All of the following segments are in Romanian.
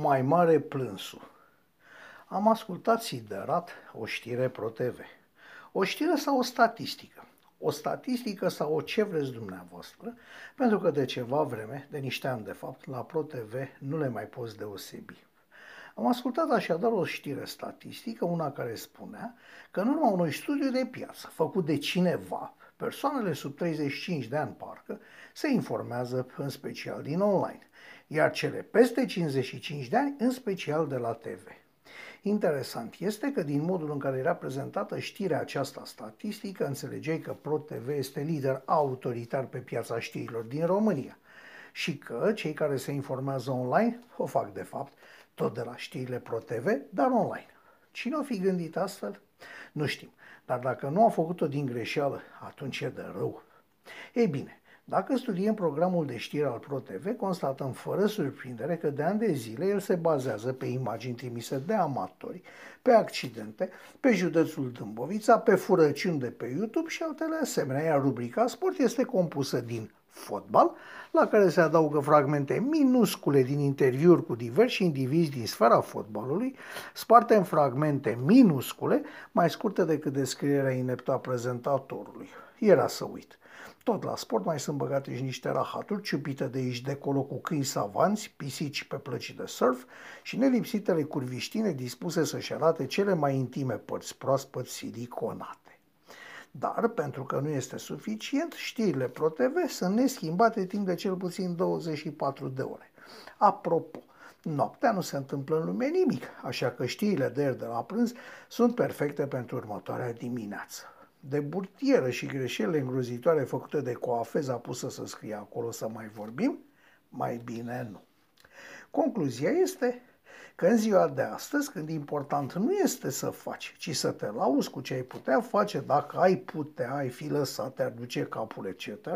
mai mare plânsul. Am ascultat siderat o știre pro-TV. O știre sau o statistică. O statistică sau o ce vreți dumneavoastră, pentru că de ceva vreme, de niște ani de fapt, la pro-TV nu le mai poți deosebi. Am ascultat așadar o știre statistică, una care spunea că în urma unui studiu de piață făcut de cineva, persoanele sub 35 de ani parcă se informează în special din online, iar cele peste 55 de ani în special de la TV. Interesant este că din modul în care era prezentată știrea aceasta statistică, înțelegeai că ProTV este lider autoritar pe piața știrilor din România și că cei care se informează online o fac de fapt tot de la știrile ProTV, dar online. Cine o fi gândit astfel? Nu știm, dar dacă nu a făcut-o din greșeală, atunci e de rău. Ei bine, dacă studiem programul de știri al ProTV, constatăm fără surprindere că de ani de zile el se bazează pe imagini trimise de amatori, pe accidente, pe județul Dâmbovița, pe furăciuni de pe YouTube și altele asemenea, iar rubrica Sport este compusă din fotbal, la care se adaugă fragmente minuscule din interviuri cu diversi indivizi din sfera fotbalului, sparte în fragmente minuscule, mai scurte decât descrierea ineptă a prezentatorului. Era să uit. Tot la sport mai sunt băgate și niște rahaturi ciupite de aici de acolo cu câini savanți, pisici pe plăci de surf și nelipsitele curviștine dispuse să-și arate cele mai intime părți proaspăt siliconate. Dar, pentru că nu este suficient, știrile ProTV sunt neschimbate timp de cel puțin 24 de ore. Apropo, Noaptea nu se întâmplă în lume nimic, așa că știrile de ieri de la prânz sunt perfecte pentru următoarea dimineață de burtieră și greșelile îngrozitoare făcute de coafeza pusă să scrie acolo să mai vorbim, mai bine nu. Concluzia este că în ziua de astăzi, când important nu este să faci, ci să te lauzi cu ce ai putea face, dacă ai putea, ai fi lăsat, te-ar duce capul, etc.,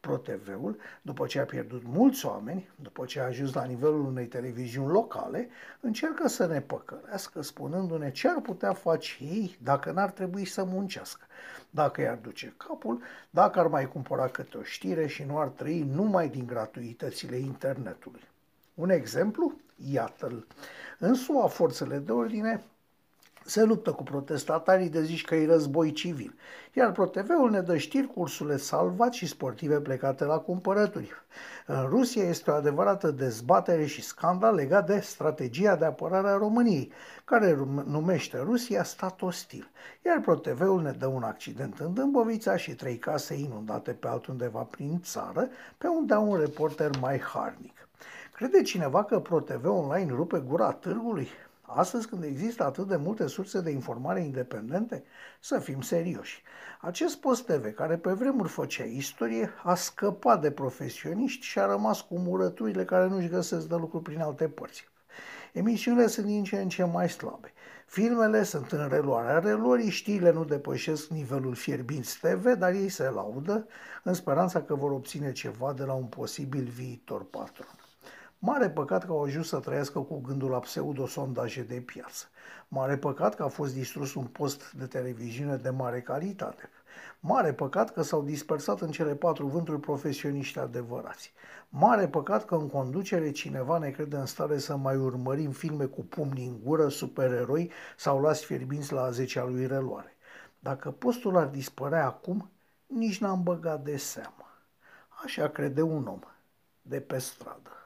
ProTV-ul, după ce a pierdut mulți oameni, după ce a ajuns la nivelul unei televiziuni locale, încercă să ne păcălească spunându-ne ce ar putea face ei dacă n-ar trebui să muncească, dacă i-ar duce capul, dacă ar mai cumpăra câte o știre și nu ar trăi numai din gratuitățile internetului. Un exemplu? Iată-l. În SUA, forțele de ordine se luptă cu protestatarii de zici că e război civil, iar ProTV-ul ne dă știri cu ursule salvați și sportive plecate la cumpărături. În Rusia este o adevărată dezbatere și scandal legat de strategia de apărare a României, care numește Rusia stat ostil, iar ProTV-ul ne dă un accident în Dâmbovița și trei case inundate pe altundeva prin țară, pe unde au un reporter mai harnic. Crede cineva că ProTV Online rupe gura târgului? Astăzi, când există atât de multe surse de informare independente, să fim serioși. Acest post TV, care pe vremuri făcea istorie, a scăpat de profesioniști și a rămas cu murăturile care nu-și găsesc de lucru prin alte părți. Emisiunile sunt din ce în ce mai slabe. Filmele sunt în reluarea reluării, știrile nu depășesc nivelul fierbinți TV, dar ei se laudă în speranța că vor obține ceva de la un posibil viitor patron. Mare păcat că au ajuns să trăiască cu gândul la pseudo-sondaje de piață. Mare păcat că a fost distrus un post de televiziune de mare calitate. Mare păcat că s-au dispersat în cele patru vânturi profesioniști adevărați. Mare păcat că în conducere cineva ne crede în stare să mai urmărim filme cu pumni în gură, supereroi sau lași fierbinți la a zecea lui reloare. Dacă postul ar dispărea acum, nici n-am băgat de seamă. Așa crede un om de pe stradă.